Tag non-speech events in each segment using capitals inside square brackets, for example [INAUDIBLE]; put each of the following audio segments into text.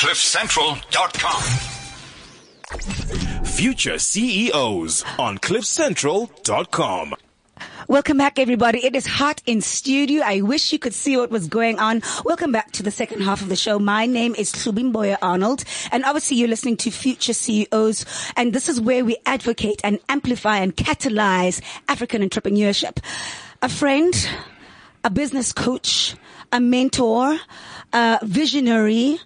CliffCentral.com. Future CEOs on CliffCentral.com. Welcome back, everybody. It is hot in studio. I wish you could see what was going on. Welcome back to the second half of the show. My name is Boyer Arnold, and obviously you're listening to Future CEOs, and this is where we advocate and amplify and catalyze African entrepreneurship. A friend, a business coach, a mentor, a visionary,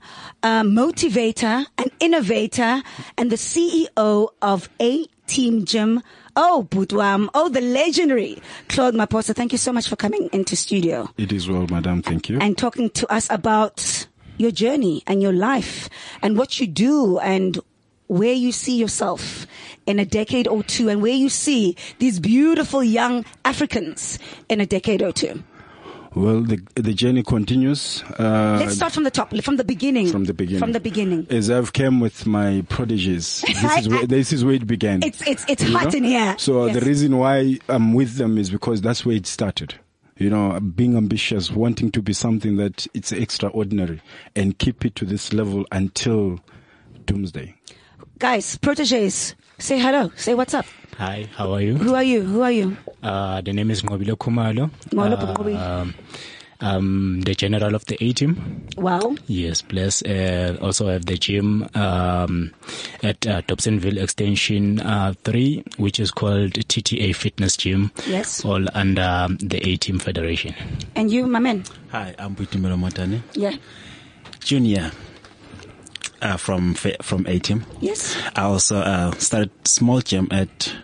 a motivator, an innovator, and the CEO of A Team Gym. Oh, Budwam. Oh, the legendary Claude Maposa. Thank you so much for coming into studio. It is well, madam. Thank you. And talking to us about your journey and your life and what you do and where you see yourself in a decade or two and where you see these beautiful young Africans in a decade or two. Well, the the journey continues. Uh, Let's start from the top, from the beginning. From the beginning. From the beginning. As I've came with my prodigies, [LAUGHS] this is where this is where it began. It's it's it's hot know? in here. So yes. the reason why I'm with them is because that's where it started. You know, being ambitious, wanting to be something that it's extraordinary, and keep it to this level until doomsday. Guys, proteges, say hello. Say what's up. Hi, how are you? Who are you? Who are you? Uh, the name is Ngobile Khumalo. uh, um, I'm the general of the A team. Wow. Yes, plus uh, also have the gym um, at uh, Dobsonville Extension uh, 3, which is called TTA Fitness Gym. Yes. All under the A Team Federation. And you, my man? Hi, I'm Buitimelo Motane. Yeah. Junior. Uh, from from A team. Yes. I also uh, started small gym at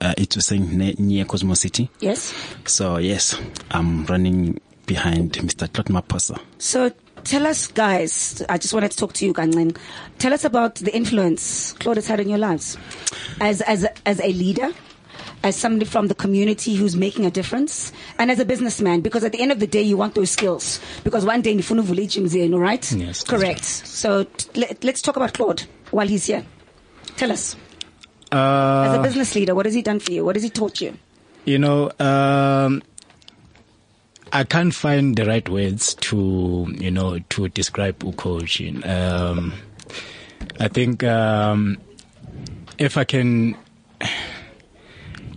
uh, Ituiseng near Cosmo City. Yes. So yes, I'm running behind Mr. Claude Maposa. So tell us, guys. I just wanted to talk to you, Ganglin. Tell us about the influence Claude has had in your lives as as as a leader as somebody from the community who's making a difference and as a businessman because at the end of the day you want those skills. Because one day nifuna uvule right? Yes correct. right. so t- let, us talk about Claude while he's here. Tell us. Uh, as a business leader what has he done for you? What has he taught you? You know um, I can't find the right words to, you know, to describe coaching. Um, I think um, if I can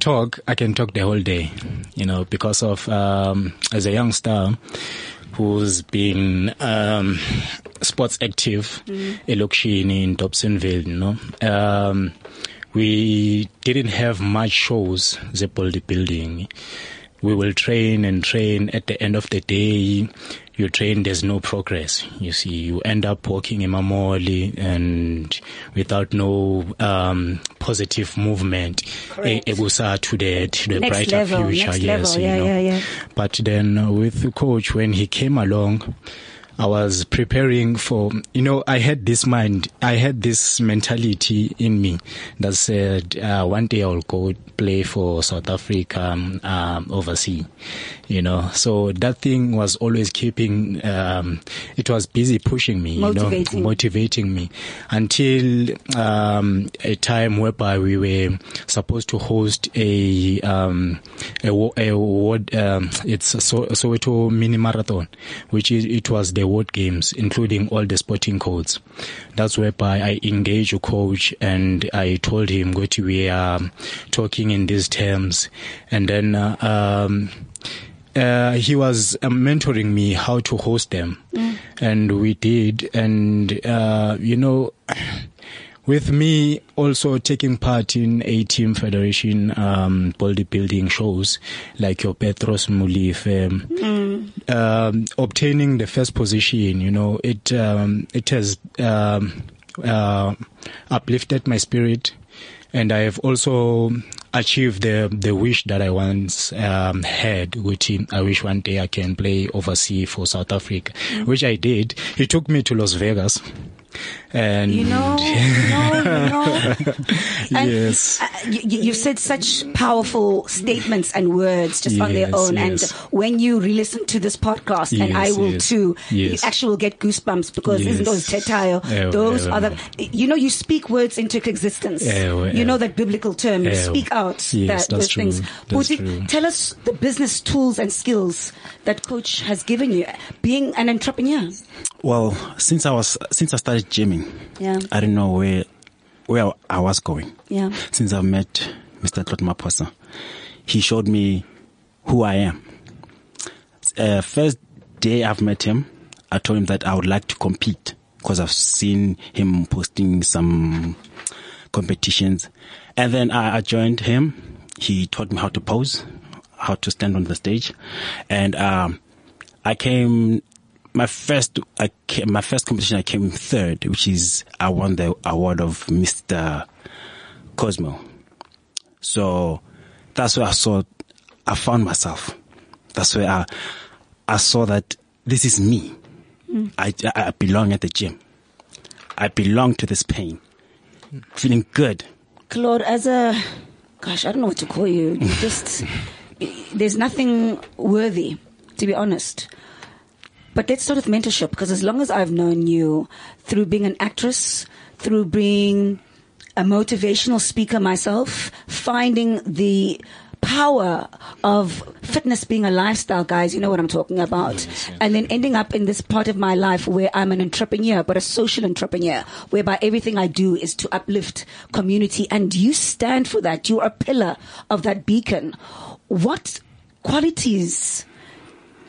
talk, I can talk the whole day, you know, because of um, as a young star who's been um, sports active mm. in Dobsonville, you know. Um, we didn't have much shows, the bodybuilding we will train and train. At the end of the day, you train, there's no progress. You see, you end up walking in Mamoli and without no um, positive movement, Ebusa to the to the next brighter level, future. yes, level. Yeah, you know. yeah, yeah. But then with the coach, when he came along, I was preparing for, you know, I had this mind, I had this mentality in me that said, uh, one day I'll go play for South Africa um, um, overseas, you know. So that thing was always keeping, um, it was busy pushing me, motivating. you know, motivating me until um, a time whereby we were supposed to host a um, a, a, a um, it's a Soweto mini marathon, which is, it was the award games, including all the sporting codes. That's whereby I engage a coach and I told him, "What we are talking in these terms. And then, uh, um, uh, he was uh, mentoring me how to host them, mm. and we did. And uh, you know, with me also taking part in A Team Federation um, bodybuilding shows like your Petros Molefe, mm. um, obtaining the first position, you know, it um, it has um, uh, uplifted my spirit, and I have also achieved the the wish that I once um, had, which I wish one day I can play overseas for South Africa, mm. which I did. It took me to Las Vegas And [LAUGHS] You know, you know, [LAUGHS] you know. Yes. uh, you, you've said such powerful statements and words just on their own. yes. And when you re-listen to this podcast, and I will yes, too, you actually will get goosebumps because isn't those tetayo, Ewe, those ewe, are the, you know, you speak words into existence. Ewe, you know that biblical term. You speak out Yes, that, that's those true. things. That's Puti, true. tell us the business tools and skills that coach has given you being an entrepreneur. Well, since I was since I started gymming, Yeah. I don't know where where I was going. Yeah. Since I've met Mr. Claude Maposa, he showed me who I am. Uh, first day I've met him, I told him that I would like to compete because I've seen him posting some competitions, and then I, I joined him. He taught me how to pose, how to stand on the stage, and um, I came. My first, I came, my first competition, I came third, which is I won the award of Mr. Cosmo. So that's where I saw, I found myself. That's where I, I saw that this is me. I, I belong at the gym. I belong to this pain. Feeling good. Claude, as a, gosh, I don't know what to call you. You [LAUGHS] just, there's nothing worthy, to be honest. But let's start with mentorship because as long as I've known you through being an actress, through being a motivational speaker myself, finding the power of fitness being a lifestyle, guys, you know what I'm talking about. And then ending up in this part of my life where I'm an entrepreneur, but a social entrepreneur, whereby everything I do is to uplift community. And you stand for that. You're a pillar of that beacon. What qualities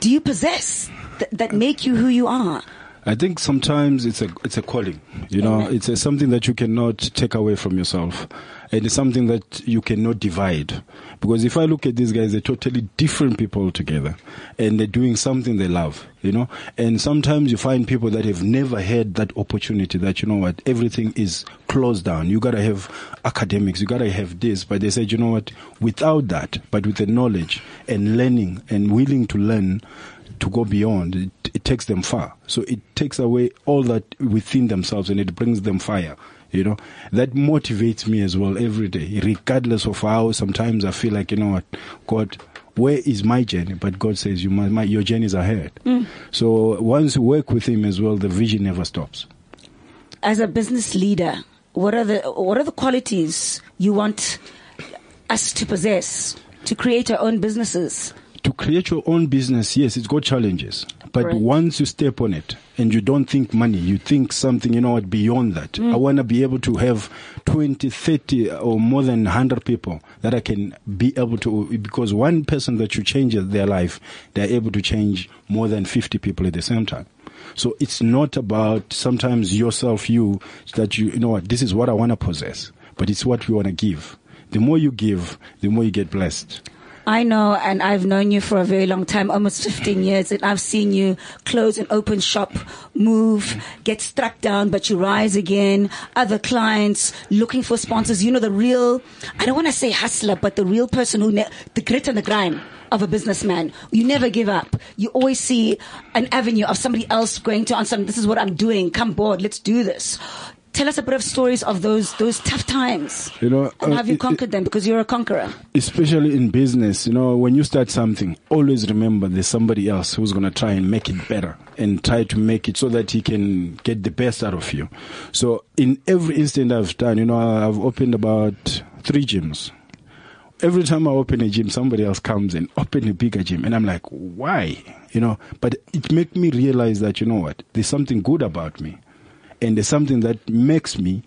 do you possess that, that make you who you are? I think sometimes it's a it's a calling. You know, Amen. it's a, something that you cannot take away from yourself, and it's something that you cannot divide. Because if I look at these guys, they're totally different people together, and they're doing something they love. You know, and sometimes you find people that have never had that opportunity. That you know what, everything is closed down. You gotta have academics. You gotta have this, but they said, you know what, without that, but with the knowledge and learning and willing to learn to go beyond. It, it takes them far. So it takes away all that within themselves and it brings them fire. You know, that motivates me as well every day, regardless of how sometimes I feel like, you know what, God, where is my journey? But God says, you my, my, your journey is ahead. Mm. So once you work with Him as well, the vision never stops. As a business leader, what are the what are the qualities you want us to possess to create our own businesses? To create your own business, yes, it's got challenges. But Right. once you step on it and you don't think money, you think something, you know what, beyond that. Mm. I want to be able to have 20, 30 or more than 100 people that I can be able to, because one person that you change their life, they're able to change more than 50 people at the same time. So it's not about sometimes yourself, you, that you, you know what, this is what I want to possess, but it's what we want to give. The more you give, the more you get blessed. I know, and I've known you for a very long time, almost 15 years, and I've seen you close and open shop, move, get struck down, but you rise again. Other clients looking for sponsors. You know, the real, I don't want to say hustler, but the real person who, ne- the grit and the grime of a businessman. You never give up. You always see an avenue of somebody else going to on something. This is what I'm doing. Come board. Let's do this. Tell us a bit of stories of those those tough times. You know, and uh, have you it- conquered them because you're a conqueror. especially in business, you know, when you start something, always remember there's somebody else who's going to try and make it better and try to make it so that he can get the best out of you. So in every instant I've done, you know, I've opened about three gyms. Every time I open a gym, somebody else comes and open a bigger gym. And I'm like, why? You know, but it make me realize that, you know what, there's something good about me. And there's something that makes me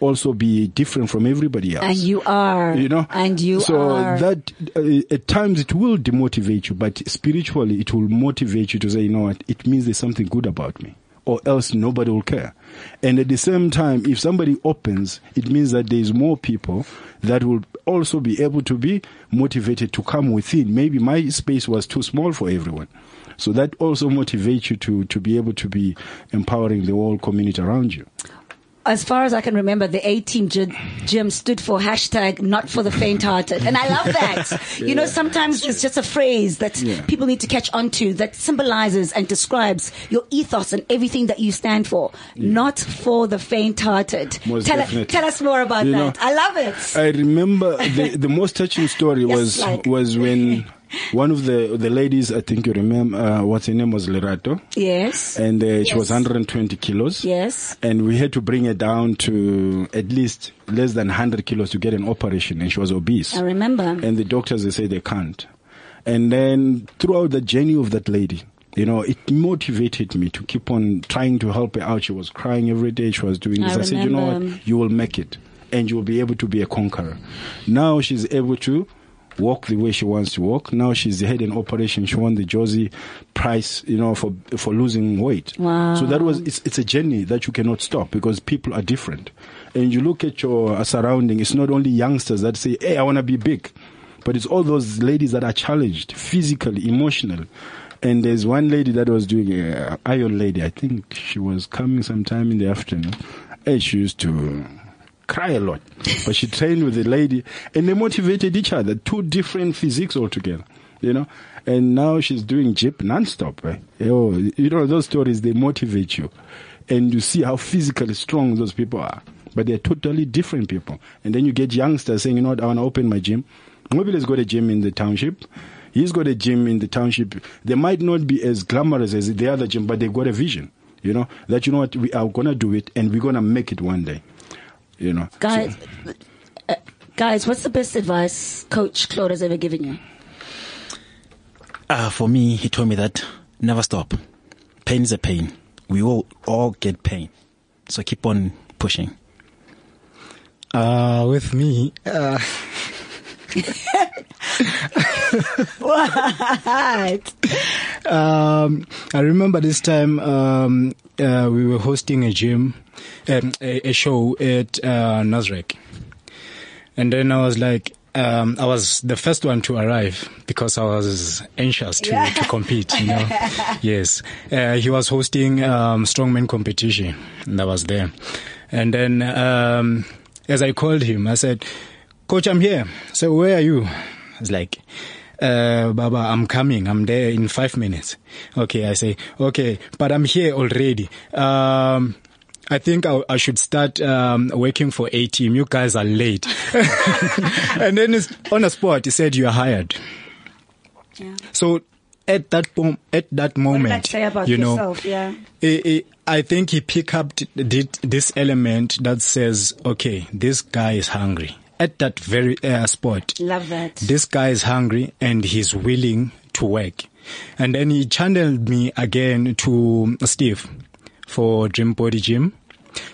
also be different from everybody else. And you are. you know? And you so are. that uh, at times it will demotivate you but spiritually it will motivate you to say you know what? It means there's something good about me. Or else nobody will care. And at the same time if somebody opens it means that there's more people that will also be able to be motivated to come within. Maybe my space was too small for everyone so that also motivates you to to be able to be empowering the whole community around you as far as I can remember, the A team gy- gym stood for hashtag not for the faint hearted. And I love that. [LAUGHS] You know, sometimes it's just a phrase that Yeah. people need to catch on to that symbolizes and describes your ethos and everything that you stand for. Not for the faint hearted. Tell, tell us more about You know, that. I love it. I remember the, the most touching story [LAUGHS] Yes, was like- was when [LAUGHS] one of the the ladies, I think you remember, uh, what's her name was Lerato, yes. and uh, she was 120 kilos. Yes. And we had to bring her down to at least less than 100 kilos to get an operation, and she was obese. I remember. And the doctors they say they can't. And then throughout the journey of that lady, you know, it motivated me to keep on trying to help her out. She was crying every day. She was doing this. I I, said, you know what? You will make it, and you will be able to be a conqueror. Now she's able to walk the way she wants to walk. Now she's had an operation. She won the Josie Prize, you know, for for losing weight. Wow. So that was it's it's a journey that you cannot stop because people are different, and you look at your uh, surrounding. It's not only youngsters that say, "Hey, I want to be big," but it's all those ladies that are challenged physically, emotionally. And there's one lady that was doing a iron lady. I think she was coming sometime in the afternoon, and she used to cry a lot. But she trained with the lady, and they motivated each other. Two different physiques altogether, you know. And now she's doing jip nonstop. Eh? Oh, you know those stories they motivate you, and you see how physically strong those people are. But they're totally different people. And then you get youngsters saying, you know what, I want to open my gym. Mobile's got a gym in the township. He's got a gym in the township. They might not be as glamorous as the other gym, but they've got a vision. You know that you know what we are gonna do it, and we're gonna make it one day. You know, Guys, uh, guys, what's the best advice Coach Claude has ever given you? Uh, for me, he told me that never stop. Pain is a pain. We all all get pain, so keep on pushing. Uh, with me, uh, [LAUGHS] What? Um, I remember this time um, uh, we were hosting a gym, um, a, a show at uh, Nasrec, and then I was like, um, I was the first one to arrive because I was anxious to, to compete. You know, [LAUGHS] yes. Uh, he was hosting um, strongman competition, and I was there. And then um, as I called him, I said, "Coach, I'm here." So where are you? It's like, uh, Baba, I'm coming. I'm there in five minutes. Okay, I say, okay, but I'm here already. Um, I think I, I should start um, working for A team. You guys are late. [LAUGHS] and then it's, on the spot, he said, you are hired. Yeah. So at that pom- at that moment, that say about you know, yourself? Yeah. I, think he picked up t- th- this element that says, okay, this guy is hungry. At that very uh, spot, Love that. this guy is hungry and he's willing to work. And then he channeled me again to Steve for Dream Body Gym.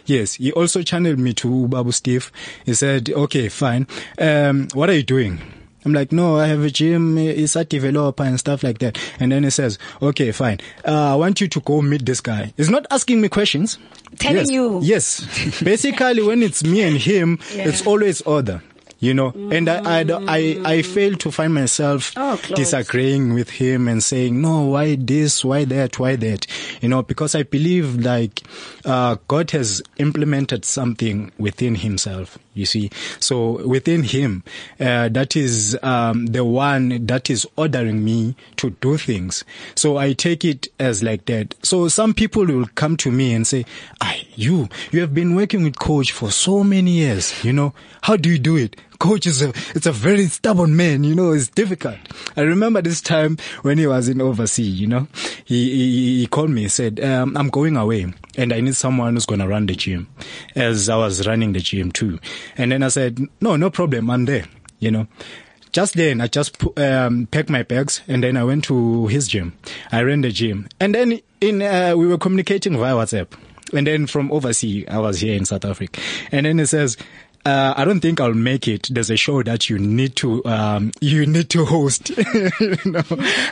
Yes, he also channeled me to Babu Steve. He said, okay, fine. Um, what are you doing? I'm like, no, I have a gym. It's a developer and stuff like that. And then he says, okay, fine. Uh, I want you to go meet this guy. He's not asking me questions. Telling yes. you. Yes. [LAUGHS] Basically, when it's me and him, Yeah. it's always order. You know, and I, I, I, I fail to find myself Oh, disagreeing with him and saying, no, why this, why that, why that? You know, because I believe like, uh, God has implemented something within himself, you see. So within him, uh, that is, um, the one that is ordering me to do things. So I take it as like that. So some people will come to me and say, I, you, you have been working with coach for so many years, you know, how do you do it? Coach is a, it's a very stubborn man, you know, it's difficult. I remember this time when he was in overseas, you know, he, he, he called me, he said, um, I'm going away and I need someone who's going to run the gym as I was running the gym too. And then I said, no, no problem. I'm there, you know. Just then, I just um, packed my bags and then I went to his gym. I ran the gym and then in, uh, we were communicating via WhatsApp. And then from overseas, I was here in South Africa. And then he says, uh, I don't think I'll make it. There's a show that you need to, um, you need to host. [LAUGHS] you know,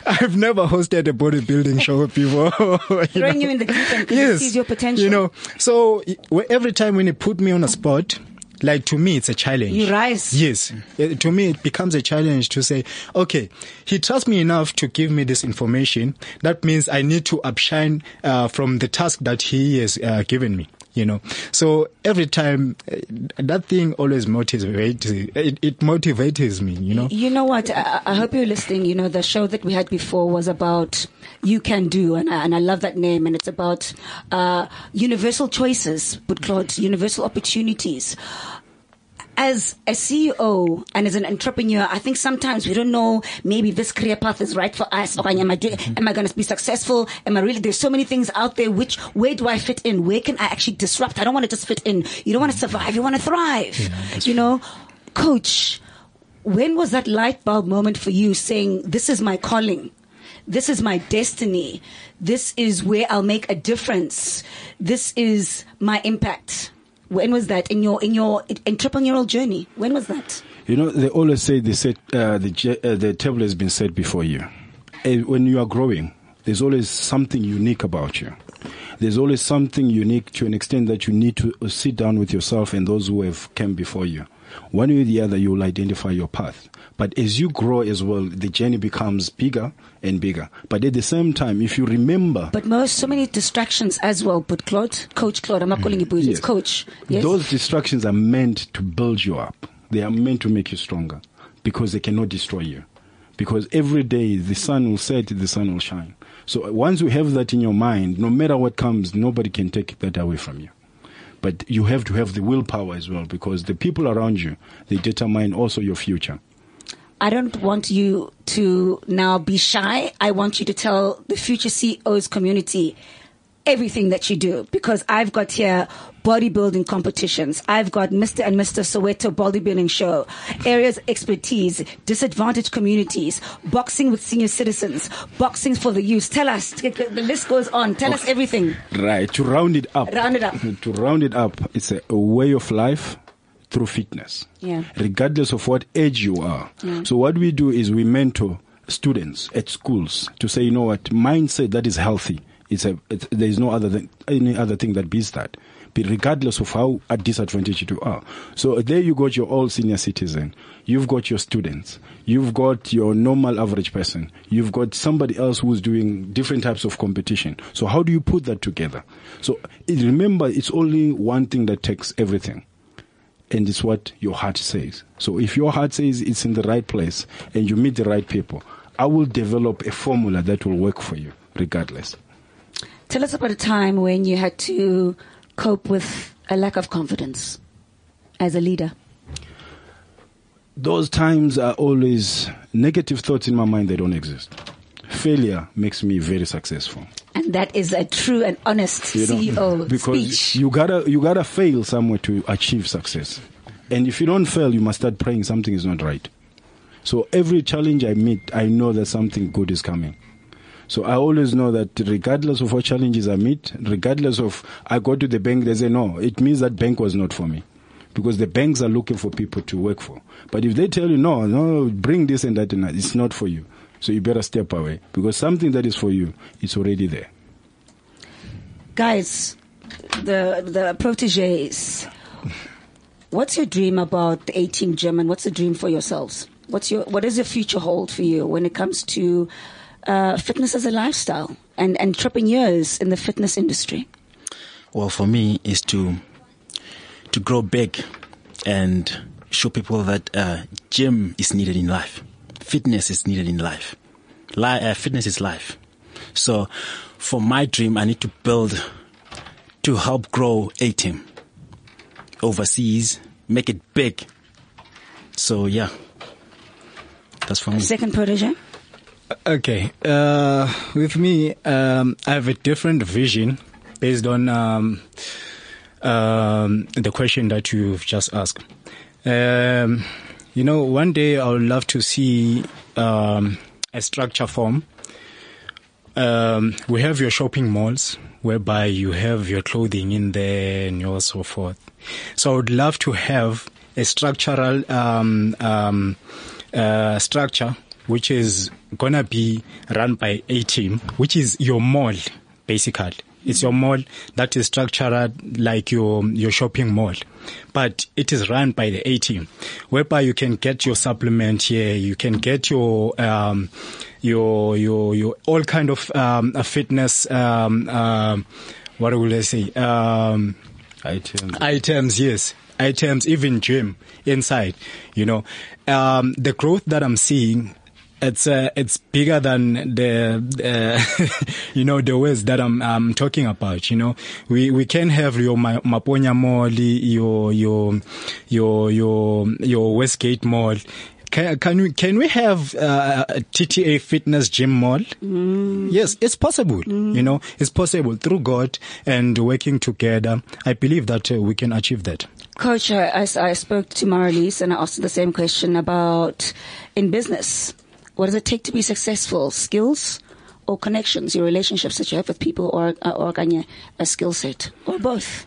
I've never hosted a bodybuilding show before. [LAUGHS] you Throwing know. you in the deep end he sees your potential. You know, so every time when you put me on a spot, like to me, it's a challenge. You rise. Yes. Uh, To me, it becomes a challenge to say, okay, he trusts me enough to give me this information. That means I need to upshine uh, from the task that he has uh, given me. You know. So every time uh, that thing always motivates, it, it motivates me, you know. You know what? I, I hope you're listening. You know, the show that we had before was about You Can Do, and I, and I love that name. And it's about uh, universal choices, but Claude, universal opportunities. As a CEO and as an entrepreneur, I think sometimes we don't know maybe this career path is right for us. Or am I doing, mm-hmm. am I going to be successful? Am I really, there's so many things out there. Which, where do I fit in? Where can I actually disrupt? I don't want to just fit in. You don't want to survive. You want to thrive. you know, coach, when was that light bulb moment for you saying, this is my calling? This is my destiny. This is where I'll make a difference. This is my impact. When was that in your in your entrepreneurial journey? When was that? You know, they always say they set, uh, the, uh, the table has been set before you. When you are growing, there's always something unique about you. There's always something unique to an extent that you need to uh, sit down with yourself and those who have come before you. One way or the other, you will identify your path. But as you grow as well, the journey becomes bigger and bigger. But at the same time, if you remember But most so many distractions as well. But Claude, Coach Claude, I'm not calling you Boozy, it's Yes. Coach. Yes. Those distractions are meant to build you up. They are meant to make you stronger because they cannot destroy you. Because every day the sun will set, the sun will shine. So once you have that in your mind, no matter what comes, nobody can take that away from you. But you have to have the willpower as well because the people around you, they determine also your future. I don't want you to now be shy. I want you to tell the future CEOs community everything that you do because I've got here bodybuilding competitions. I've got Mr. and Mr. Soweto bodybuilding show, areas expertise, disadvantaged communities, boxing with senior citizens, boxing for the youth. Tell us, the list goes on. Tell us everything. Right. To round it up. Round it up. [LAUGHS] To round it up, it's a, a way of life through fitness. Yeah. Regardless of what age you are. Yeah. So what we do is we mentor students at schools to say, you know what, mindset that is healthy. It's a, it's, there is no other thing, any other thing that beats that. Be regardless of how at disadvantage you are. So there you got your all senior citizen. You've got your students. You've got your normal average person. You've got somebody else who's doing different types of competition. So how do you put that together? So remember, it's only one thing that takes everything. And it's what your heart says. So if your heart says it's in the right place and you meet the right people, I will develop a formula that will work for you regardless. Tell us about a time when you had to cope with a lack of confidence as a leader. Those times are always negative thoughts in my mind, they don't exist. Failure makes me very successful. And that is a true and honest you know, CEO [LAUGHS] because speech. you gotta you gotta fail somewhere to achieve success and if you don't fail you must start praying something is not right so every challenge i meet i know that something good is coming so i always know that regardless of what challenges i meet regardless of i go to the bank they say no. It means that bank was not for me. Because the banks are looking for people to work for. But if they tell you no no bring this and that and that it's not for you. So you better step away. Because something that is for you it's already there. Guys, the the proteges. What's your dream about the A Team Gym, what's the dream for yourselves? What's your what does your future hold for you when it comes to uh, fitness as a lifestyle and entrepreneurs in the fitness industry? Well, for me, is to to grow big and show people that uh, gym is needed in life, fitness is needed in life, Li- uh, fitness is life. So, for my dream, I need to build to help grow a team overseas, make it big. So yeah, that's for me. Second protege. Okay. Uh, with me, um, I have a different vision based on um, um, the question that you've just asked. Um, you know, one day I would love to see um, a structure form. Um, we have your shopping malls whereby you have your clothing in there and your so forth. So I would love to have a structural uh, structure which is gonna be run by a team, which is your mall, basically. It's your mall that is structured like your your shopping mall, but it is run by the A team, whereby you can get your supplement here, you can get your um, your your your all kind of um, uh, fitness. Um, um, what will I say? Um, Items. items yes items even gym inside you know um the growth that i'm seeing it's uh, it's bigger than the uh, [LAUGHS] you know the words that I'm I'm talking about you know we we can have your Ma- Maponya Mall your your your your your Westgate Mall can, can we can we have uh, a TTA Fitness Gym Mall? Mm. Yes, it's possible. Mm. You know, it's possible through God and working together. I believe that uh, we can achieve that. Coach, I, I spoke to Marlies and I asked the same question about in business. What does it take to be successful? Skills or connections, your relationships that you have with people, or or a, a skill set, or both?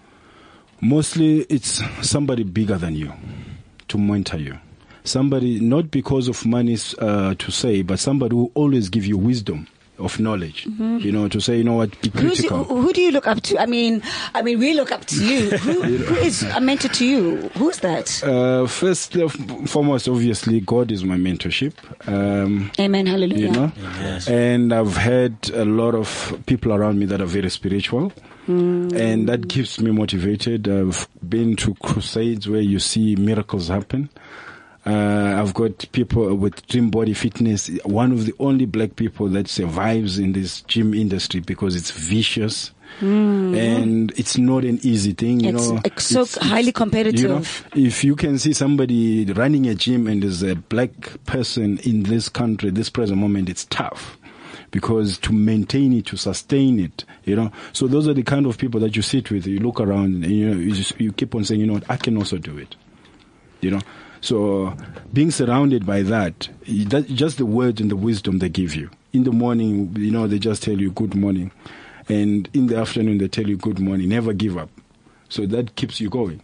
Mostly, it's somebody bigger than you to mentor you somebody not because of money uh, to say, but somebody who always give you wisdom of knowledge. Mm-hmm. You know, to say, you know what, be critical. Who, who do you look up to? I mean, I mean, we look up to you. [LAUGHS] Who, who is a mentor to you? Who's that? Uh, first and foremost, obviously, God is my mentorship. Um, Amen. Hallelujah. You know, yes. and I've had a lot of people around me that are very spiritual. Mm. And that keeps me motivated. I've been to crusades where you see miracles happen. Uh, I've got people with Dream Body Fitness, one of the only black people that survives in this gym industry because it's vicious. Mm. And it's not an easy thing, you it's, know. It's so it's, highly competitive. You know, if you can see somebody running a gym and there's a black person in this country, this present moment, it's tough because to maintain it, to sustain it, you know. So those are the kind of people that you sit with. You look around and you know, you, just, you keep on saying, you know what, I can also do it, you know. So being surrounded by that, that, just the words and the wisdom they give you. In the morning, you know, they just tell you good morning. And in the afternoon, they tell you good morning. Never give up. So that keeps you going.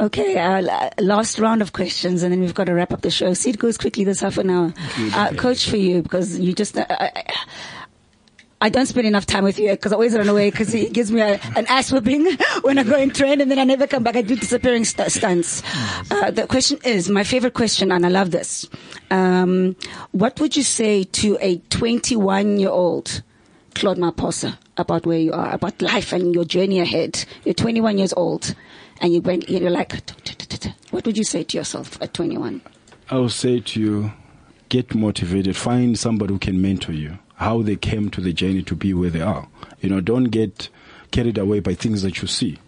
Okay, uh, last round of questions, and then we've got to wrap up the show. See, it goes quickly this half an hour. Uh, coach, for you, because you just, uh, I don't spend enough time with you because I always run away because he gives me a, an ass whipping [LAUGHS] when I go in train and then I never come back. I do disappearing st- stunts. Uh, the question is my favorite question and I love this. Um, what would you say to a 21 year old Claude Maposa about where you are, about life and your journey ahead? You're 21 years old and you went, you're like, what would you say to yourself at 21? I would say to you, get motivated. Find somebody who can mentor you how they came to the journey to be where they are. You know, don't get carried away by things that you see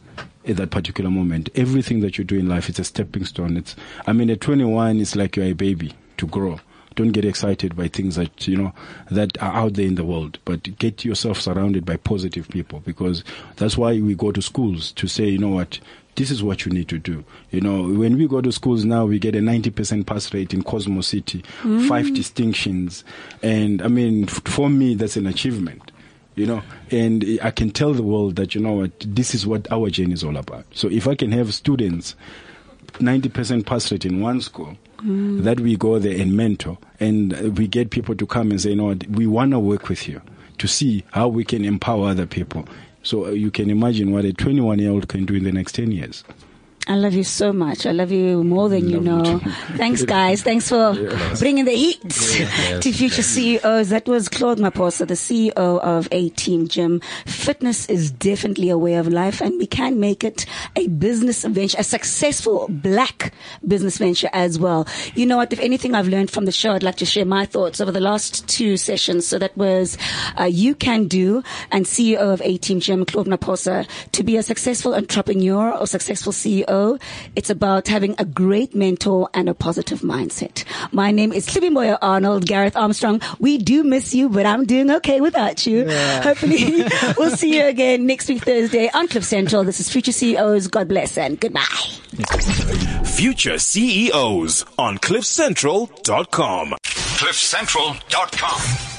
at that particular moment. Everything that you do in life is a stepping stone. It's, I mean, at 21, it's like you're a baby to grow. Don't get excited by things that, you know, that are out there in the world, but get yourself surrounded by positive people because that's why we go to schools to say, you know what, this is what you need to do. You know, when we go to schools now, we get a 90% pass rate in Cosmo City, mm. five distinctions. And I mean, for me, that's an achievement. You know, and I can tell the world that, you know what, this is what our journey is all about. So if I can have students 90% pass rate in one school, mm. that we go there and mentor, and we get people to come and say, you know, what we want to work with you to see how we can empower other people. So uh, you can imagine what a 21 year old can do in the next 10 years. I love you so much. I love you more than you know. Thanks, guys. Thanks for bringing the heat yes, to future CEOs. That was Claude Maposa, the CEO of A Team Gym. Fitness is definitely a way of life, and we can make it a business venture, a successful black business venture as well. You know what? If anything I've learned from the show, I'd like to share my thoughts over the last two sessions. So that was uh, You Can Do and CEO of A Team Gym, Claude Maposa, to be a successful entrepreneur or successful CEO it's about having a great mentor and a positive mindset. My name is Moya Arnold, Gareth Armstrong. We do miss you, but I'm doing okay without you. Yeah. [LAUGHS] Hopefully [LAUGHS] we'll see you again next week Thursday on Cliff Central. This is Future CEOs. God bless and goodbye. Future CEOs on cliffcentral.com. cliffcentral.com.